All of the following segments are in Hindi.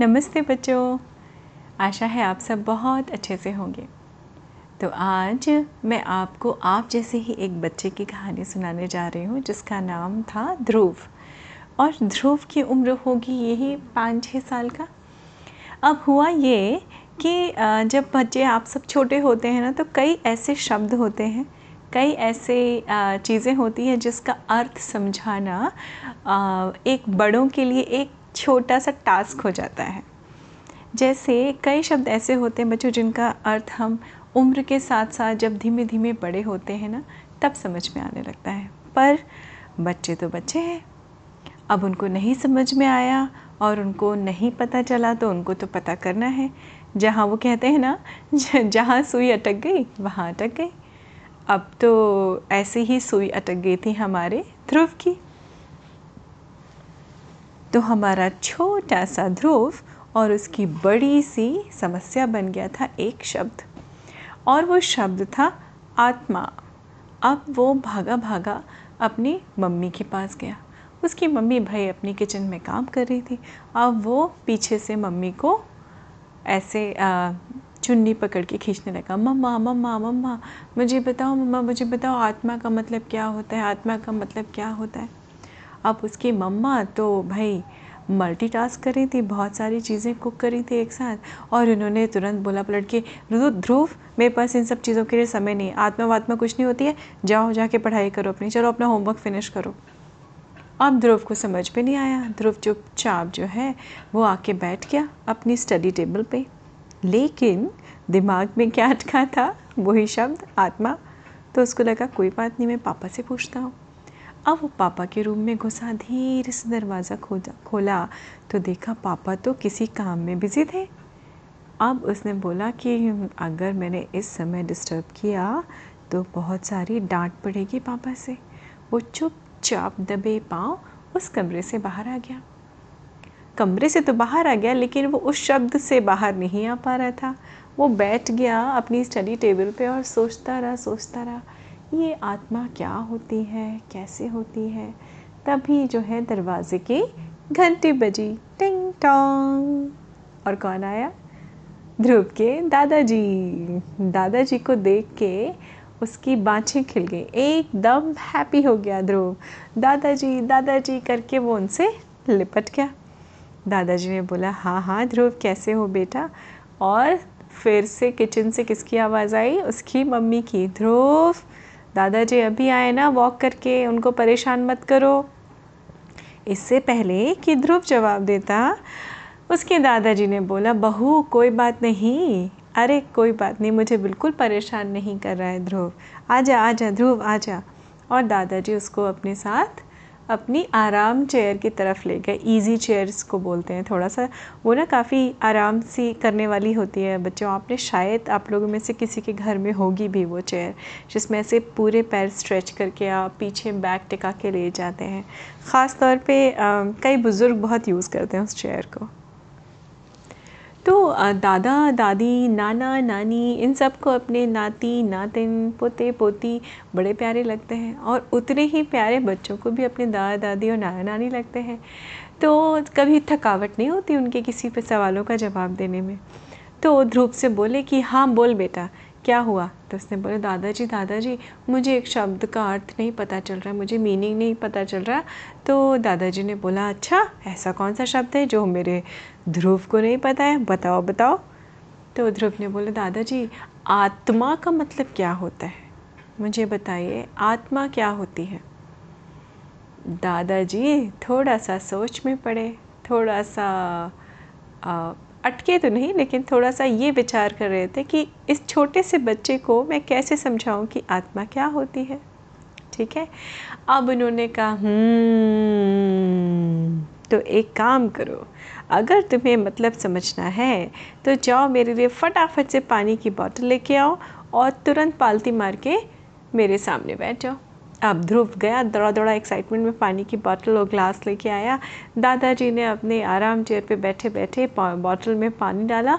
नमस्ते बच्चों। आशा है आप सब बहुत अच्छे से होंगे। तो आज मैं आपको आप जैसे ही एक बच्चे की कहानी सुनाने जा रही हूँ, जिसका नाम था ध्रुव। और ध्रुव की उम्र होगी यही पाँच छः साल का। अब हुआ ये कि जब बच्चे आप सब छोटे होते हैं ना तो कई ऐसे शब्द होते हैं, कई ऐसे चीज़ें होती हैं जिसका अर्थ समझाना एक बड़ों के लिए एक छोटा सा टास्क हो जाता है। जैसे कई शब्द ऐसे होते हैं बच्चों जिनका अर्थ हम उम्र के साथ साथ जब धीमे धीमे बड़े होते हैं ना, तब समझ में आने लगता है। पर बच्चे तो बच्चे हैं। अब उनको नहीं समझ में आया और उनको नहीं पता चला तो उनको तो पता करना है। जहाँ वो कहते हैं ना जहाँ सुई अटक गई, वहाँ अटक गई। अब तो ऐसे ही सुई अटक गई थी हमारे ध्रुव की। तो हमारा छोटा सा ध्रुव और उसकी बड़ी सी समस्या बन गया था एक शब्द। और वो शब्द था आत्मा। अब वो भागा भागा अपनी मम्मी के पास गया। उसकी मम्मी भाई अपनी किचन में काम कर रही थी। अब वो पीछे से मम्मी को ऐसे चुन्नी पकड़ के खींचने लगा। मम्मा मम्मा मम्मा, मुझे बताओ, मम्मा, मुझे बताओ आत्मा का मतलब क्या होता है? आत्मा का मतलब क्या होता है? अब उसकी मम्मा तो भाई मल्टीटास्क कर रही थी, बहुत सारी चीज़ें कुक करी थी एक साथ और उन्होंने तुरंत बोला पलट के ध्रुव, मेरे पास इन सब चीज़ों के लिए समय नहीं आत्मा वात्मा कुछ नहीं होती है। जाओ, जाके पढ़ाई करो अपनी। चलो, अपना होमवर्क फिनिश करो। अब ध्रुव को समझ में नहीं आया। ध्रुव चुपचाप जो है, वो आके बैठ गया अपनी स्टडी टेबल पे। लेकिन दिमाग में क्या अटका था? वही शब्द, आत्मा। तो उसको लगा, कोई बात नहीं, मैं पापा से पूछता हूँ। अब वो पापा के रूम में घुसा, धीरे से दरवाज़ा खोजा, खोला तो देखा पापा तो किसी काम में बिज़ी थे। अब उसने बोला कि अगर मैंने इस समय डिस्टर्ब किया तो बहुत सारी डांट पड़ेगी पापा से। वो चुपचाप दबे पाँव उस कमरे से बाहर आ गया। कमरे से तो बाहर आ गया, लेकिन वो उस शब्द से बाहर नहीं आ पा रहा था। वो बैठ गया अपनी स्टडी टेबल पे और सोचता रहा सोचता रहा। ये आत्मा क्या होती है, कैसे होती है? तभी जो है दरवाजे की घंटी बजी। टिंग टोंग। और कौन आया? ध्रुव के दादाजी। दादाजी को देख के उसकी बाँछें खिल गई। एकदम हैप्पी हो गया ध्रुव। दादाजी दादाजी करके वो उनसे लिपट गया। दादाजी ने बोला हाँ हाँ ध्रुव, कैसे हो बेटा? और फिर से किचन से किसकी आवाज़ आई? उसकी मम्मी की। ध्रुव दादाजी अभी आए ना वॉक करके, उनको परेशान मत करो। इससे पहले कि ध्रुव जवाब देता, उसके दादाजी ने बोला, बहू, कोई बात नहीं। अरे, कोई बात नहीं, मुझे बिल्कुल परेशान नहीं कर रहा है ध्रुव। आजा आजा ध्रुव आजा और दादाजी उसको अपने साथ अपनी आराम चेयर की तरफ़ ले गए ईजी चेयर्स को बोलते हैं। थोड़ा सा वो ना काफ़ी आराम सी करने वाली होती है बच्चों। आपने शायद आप लोगों में से किसी के घर में होगी भी वो चेयर जिसमें से पूरे पैर स्ट्रेच करके आप पीछे बैक टिका के ले जाते हैं। ख़ास तौर पर कई बुज़ुर्ग बहुत यूज़ करते हैं उस चेयर को। तो दादा, दादी, नाना, नानी, इन सबको अपने नाती, नातिन, पोते, पोती बड़े प्यारे लगते हैं और उतने ही प्यारे बच्चों को भी अपने दादा, दादी और नाना, नानी लगते हैं। तो कभी थकावट नहीं होती उनके किसी पे सवालों का जवाब देने में? तो ध्रुव से बोले कि हाँ बोल बेटा। क्या हुआ? तो उसने बोला दादाजी दादाजी मुझे एक शब्द का अर्थ नहीं पता चल रहा मुझे मीनिंग नहीं पता चल रहा। तो दादाजी ने बोला अच्छा ऐसा कौन सा शब्द है जो मेरे ध्रुव को नहीं पता है? बताओ बताओ। तो ध्रुव ने बोला दादाजी आत्मा का मतलब क्या होता है? मुझे बताइए आत्मा क्या होती है? दादाजी थोड़ा सा सोच में पड़े थोड़ा सा आ, अटके तो नहीं लेकिन थोड़ा सा ये विचार कर रहे थे कि इस छोटे से बच्चे को मैं कैसे समझाऊं कि आत्मा क्या होती है? ठीक है? अब उन्होंने कहा हम्म, तो एक काम करो अगर तुम्हें मतलब समझना है तो जाओ मेरे लिए फटाफट से पानी की बोतल लेके आओ और तुरंत पालती मार के मेरे सामने बैठ जाओ। अब ध्रुव गया दौड़ा दौड़ा एक्साइटमेंट में पानी की बोतल और ग्लास लेके आया। दादाजी ने अपने आराम चेयर पे बैठे बैठे बोतल में पानी डाला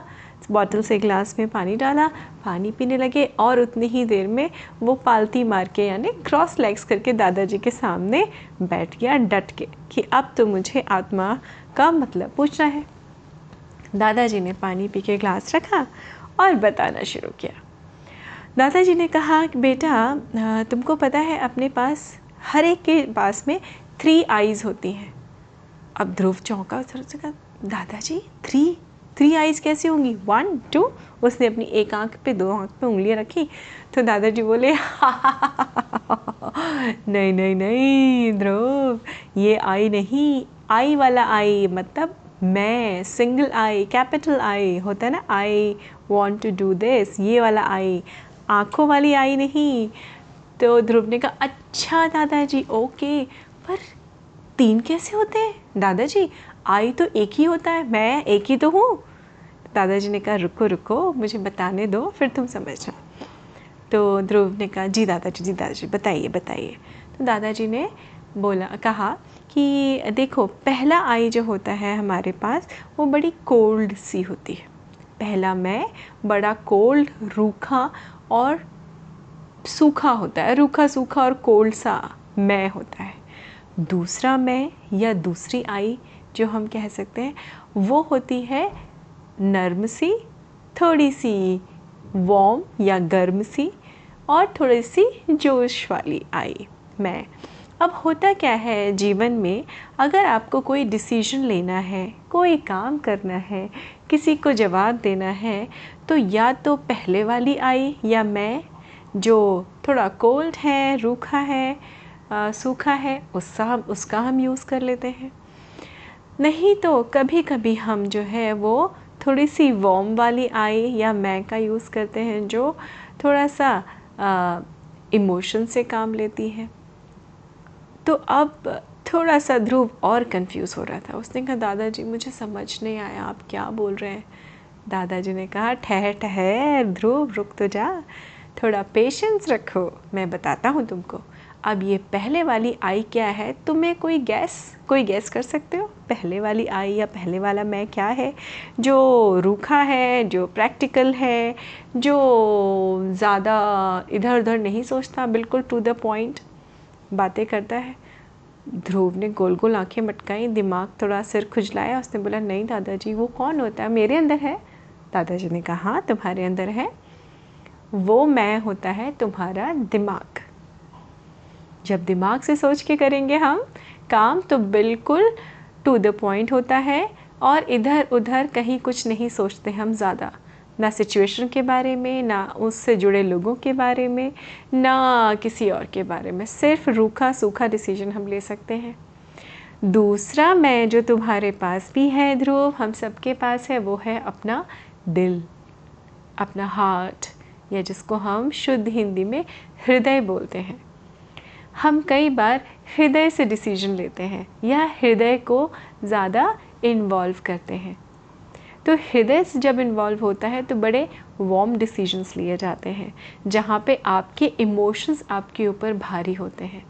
बॉटल से ग्लास में पानी डाला, पानी पीने लगे और उतनी ही देर में वो पालती मार के, यानी क्रॉस लेग्स करके दादाजी के सामने बैठ गया डट के कि अब तो मुझे आत्मा का मतलब पूछना है। दादाजी ने पानी पी के ग्लास रखा और बताना शुरू किया। दादाजी ने कहा कि बेटा तुमको पता है, अपने पास हर एक के पास में थ्री आईज़ होती हैं. अब ध्रुव चौंका से कहा दादाजी थ्री थ्री आईज़ कैसी होंगी? वन टू उसने अपनी एक आँख पे, दो आँख पे उंगलियाँ रखी तो दादाजी बोले, नहीं नहीं नहीं, ध्रुव, ये आई नहीं आई वाला आई मतलब मैं सिंगल आई कैपिटल आई होता है ना I want to do this ये वाला आई आँखों वाली आई नहीं। तो ध्रुव ने कहा अच्छा दादाजी, ओके, पर तीन कैसे होते हैं? दादाजी, आई तो एक ही होता है, मैं एक ही तो हूँ। दादाजी ने कहा, रुको रुको, मुझे बताने दो, फिर तुम समझना तो ध्रुव ने कहा, जी दादाजी जी दादाजी, बताइए बताइए। तो दादाजी ने बोला, कहा कि, देखो, पहला आई जो होता है हमारे पास, वो बड़ी कोल्ड सी होती है। पहला मैं, बड़ा कोल्ड, रूखा और सूखा होता है, रूखा सूखा और कोल्ड सा मैं होता है। दूसरा मैं या दूसरी आई जो हम कह सकते हैं, वो होती है नर्म सी, थोड़ी सी वॉम या गर्म सी और थोड़ी सी जोश वाली आई मैं। अब होता क्या है जीवन में? अगर आपको कोई डिसीज़न लेना है, कोई काम करना है किसी को जवाब देना है तो या तो पहले वाली आई या मैं जो थोड़ा कोल्ड है रूखा है आ, सूखा है उसका हम उसका हम यूज़ कर लेते हैं। नहीं तो कभी कभी हम जो है वो थोड़ी सी वॉम वाली आई या मैं का यूज़ करते हैं जो थोड़ा सा इमोशन से काम लेती है। तो अब थोड़ा सा ध्रुव और कंफ्यूज हो रहा था। उसने कहा, दादाजी, मुझे समझ नहीं आया, आप क्या बोल रहे हैं? दादाजी ने कहा, ठहर ठहर, ध्रुव, रुक तो जा। थोड़ा पेशेंस रखो, मैं बताता हूँ तुमको। अब ये पहले वाली आई क्या है? तुम्हें कोई गैस कोई गैस कर सकते हो? पहले वाली आई या पहले वाला मैं क्या है? जो रूखा है, जो प्रैक्टिकल है, जो ज़्यादा इधर उधर नहीं सोचता, बिल्कुल टू द पॉइंट बातें करता है। ध्रुव ने गोल गोल आँखें मटकाई, दिमाग थोड़ा सिर खुजलाया। उसने बोला, नहीं दादाजी, वो कौन होता है? मेरे अंदर है? दादाजी ने कहा हाँ तुम्हारे अंदर है। वो मैं होता है तुम्हारा दिमाग। जब दिमाग से सोच के करेंगे हम, काम तो बिल्कुल टू द पॉइंट होता है और इधर उधर कहीं कुछ नहीं सोचते हम ज़्यादा। ना सिचुएशन के बारे में, ना उससे जुड़े लोगों के बारे में, ना किसी और के बारे में। सिर्फ़ रूखा सूखा डिसीज़न हम ले सकते हैं। दूसरा, मैं जो तुम्हारे पास भी है ध्रुव, हम सबके पास है, वो है अपना दिल, अपना हार्ट या जिसको हम शुद्ध हिंदी में हृदय बोलते हैं। हम कई बार हृदय से डिसीज़न लेते हैं, या हृदय को ज़्यादा इन्वॉल्व करते हैं। तो हृदय जब इन्वॉल्व होता है तो बड़े वॉम डिसीजंस लिए जाते हैं, जहाँ पे आपके इमोशंस आपके ऊपर भारी होते हैं।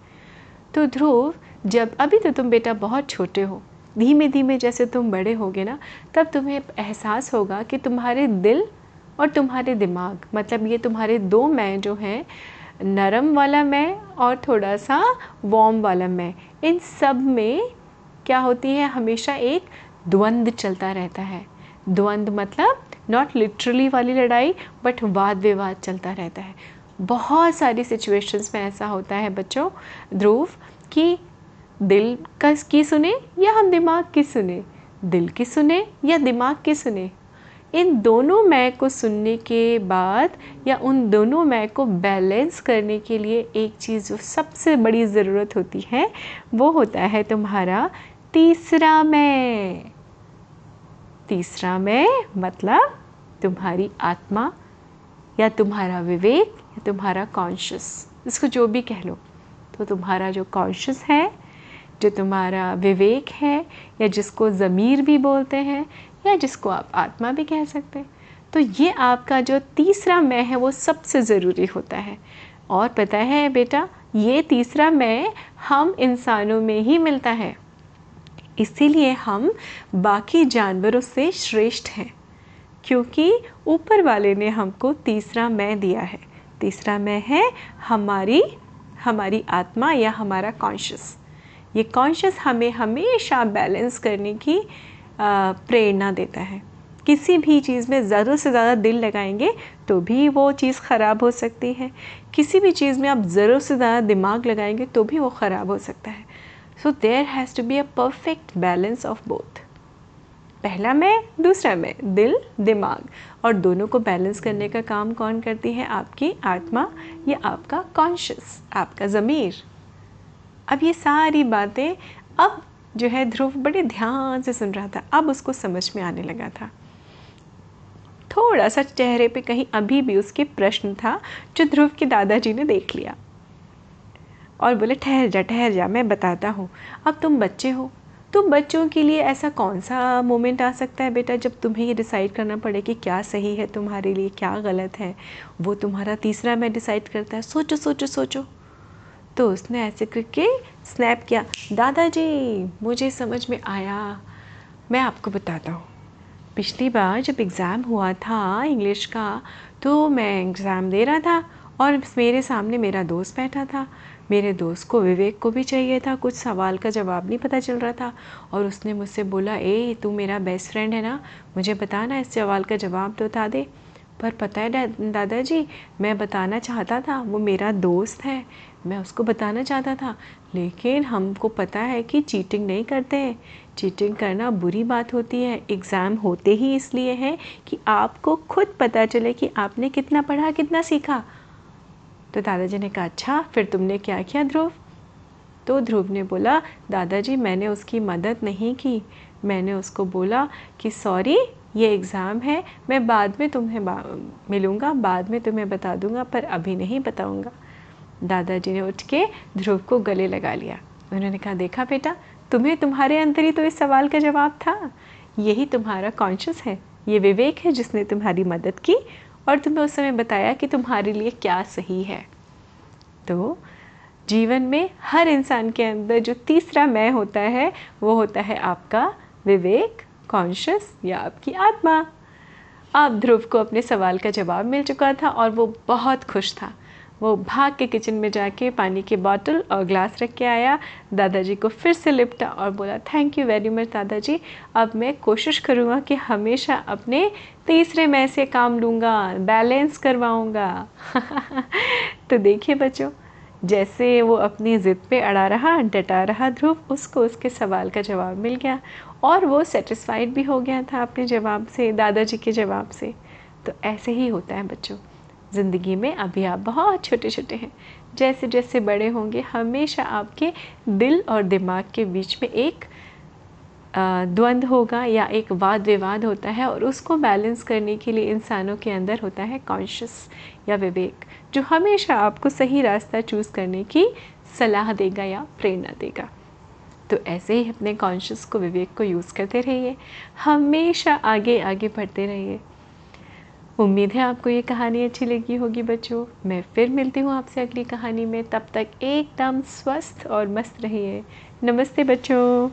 तो ध्रुव, जब अभी तो तुम बेटा बहुत छोटे हो धीमे धीमे जैसे तुम बड़े होगे ना, तब तुम्हें एहसास होगा कि तुम्हारे दिल और तुम्हारे दिमाग मतलब ये तुम्हारे दो मैं जो हैं, नरम वाला मैं और थोड़ा सा वॉम वाला मैं, इन सब में क्या होती है, हमेशा एक द्वंद्व चलता रहता है। द्वंद्व मतलब नॉट लिटरली वाली लड़ाई बट वाद विवाद चलता रहता है। बहुत सारी सिचुएशंस में ऐसा होता है बच्चों, ध्रुव, कि दिल का की सुने या हम दिमाग की सुने? दिल की सुने या दिमाग की सुने? इन दोनों मैं को सुनने के बाद या उन दोनों मैं को बैलेंस करने के लिए एक चीज़ जो सबसे बड़ी ज़रूरत होती है, वो होता है तुम्हारा तीसरा मैं। तीसरा मैं मतलब तुम्हारी आत्मा या तुम्हारा विवेक या तुम्हारा कॉन्शियस इसको जो भी कह लो तो तुम्हारा जो कॉन्शियस है, जो तुम्हारा विवेक है, या जिसको ज़मीर भी बोलते हैं, या जिसको आप आत्मा भी कह सकते हैं तो ये आपका जो तीसरा मैं है, वो सबसे ज़रूरी होता है। और पता है बेटा, ये तीसरा मैं हम इंसानों में ही मिलता है। इसीलिए हम बाकी जानवरों से श्रेष्ठ हैं, क्योंकि ऊपर वाले ने हमको तीसरा मैं दिया है। तीसरा मैं है हमारी हमारी आत्मा या हमारा कॉन्शियस ये कॉन्शियस हमें हमेशा बैलेंस करने की प्रेरणा देता है। किसी भी चीज़ में ज़्यादा से ज़्यादा दिल लगाएँगे तो भी वो चीज़ ख़राब हो सकती है। किसी भी चीज़ में आप ज़रूरत से ज़्यादा दिमाग लगाएँगे तो भी वो ख़राब हो सकता है। So there has to be a perfect balance of both पहला मैं, दूसरा मैं, दिल, दिमाग। और दोनों को बैलेंस करने का काम कौन करती है? आपकी आत्मा या आपका कॉन्शियस आपका ज़मीर। अब ये सारी बातें अब जो है ध्रुव बड़े ध्यान से सुन रहा था। अब उसको समझ में आने लगा था। थोड़ा सा चेहरे पे कहीं अभी भी उसके प्रश्न था, जो ध्रुव के दादाजी ने देख लिया। और बोले, ठहर जा ठहर जा, मैं बताता हूँ। अब तुम बच्चे हो तुम बच्चों के लिए ऐसा कौन सा मोमेंट आ सकता है बेटा जब तुम्हें ये डिसाइड करना पड़े कि क्या सही है तुम्हारे लिए, क्या गलत है? वो तुम्हारा तीसरा मैं डिसाइड करता है। सोचो सोचो सोचो। तो उसने ऐसे करके स्नैप किया। दादाजी, मुझे समझ में आया। मैं आपको बताता हूँ। पिछली बार जब एग्ज़ाम हुआ था इंग्लिश का तो मैं एग्ज़ाम दे रहा था और मेरे सामने मेरा दोस्त बैठा था। मेरे दोस्त को विवेक को भी चाहिए था, कुछ सवाल का जवाब नहीं पता चल रहा था। और उसने मुझसे बोला, ए, तू मेरा बेस्ट फ्रेंड है ना? मुझे बताना, इस सवाल का जवाब तो बता दे। पर पता है दादाजी, मैं बताना चाहता था, वो मेरा दोस्त है। मैं उसको बताना चाहता था, लेकिन हमको पता है कि चीटिंग नहीं करते हैं। चीटिंग करना बुरी बात होती है। एग्ज़ाम होते ही इसलिए है कि आपको खुद पता चले कि आपने कितना पढ़ा, कितना सीखा। तो दादाजी ने कहा अच्छा फिर तुमने क्या किया ध्रुव? तो ध्रुव ने बोला दादाजी मैंने उसकी मदद नहीं की। मैंने उसको बोला कि सॉरी ये एग्ज़ाम है मैं बाद में तुम्हें बा, मिलूँगा बाद में तुम्हें बता दूँगा पर अभी नहीं बताऊँगा। दादाजी ने उठ के ध्रुव को गले लगा लिया। उन्होंने कहा देखा बेटा तुम्हें तुम्हारे अंदर ही तो इस सवाल का जवाब था। यही तुम्हारा कॉन्शियस है। ये विवेक है जिसने तुम्हारी मदद की और तुम्हें उस समय बताया कि तुम्हारे लिए क्या सही है। तो जीवन में हर इंसान के अंदर जो तीसरा मैं होता है, वो होता है आपका विवेक कॉन्शियस या आपकी आत्मा। आप ध्रुव को अपने सवाल का जवाब मिल चुका था और वो बहुत खुश था। वो भाग के किचन में जाके पानी की बॉटल और ग्लास रख के आया। दादाजी को फिर से लिपटा और बोला थैंक यू वेरी मच दादाजी। अब मैं कोशिश करूँगा कि हमेशा अपने तीसरे मैं से काम लूँगा बैलेंस करवाऊँगा। तो देखिए बच्चों, जैसे वो अपनी ज़िद पे अड़ा रहा, डटा रहा ध्रुव, उसको उसके सवाल का जवाब मिल गया और वो सेटिस्फाइड भी हो गया था अपने जवाब से, दादाजी के जवाब से। तो ऐसे ही होता है बच्चों। ज़िंदगी में अभी आप बहुत छोटे छोटे हैं। जैसे जैसे बड़े होंगे, हमेशा आपके दिल और दिमाग के बीच में एक द्वंद्व होगा या एक वाद विवाद होता है और उसको बैलेंस करने के लिए इंसानों के अंदर होता है कॉन्शियस या विवेक, जो हमेशा आपको सही रास्ता चूज़ करने की सलाह देगा या प्रेरणा देगा। तो ऐसे ही अपने कॉन्शियस को, विवेक को यूज़ करते रहिए। हमेशा आगे आगे बढ़ते रहिए। उम्मीद है आपको ये कहानी अच्छी लगी होगी बच्चों। मैं फिर मिलती हूँ आपसे अगली कहानी में। तब तक एकदम स्वस्थ और मस्त रहिए। नमस्ते बच्चों।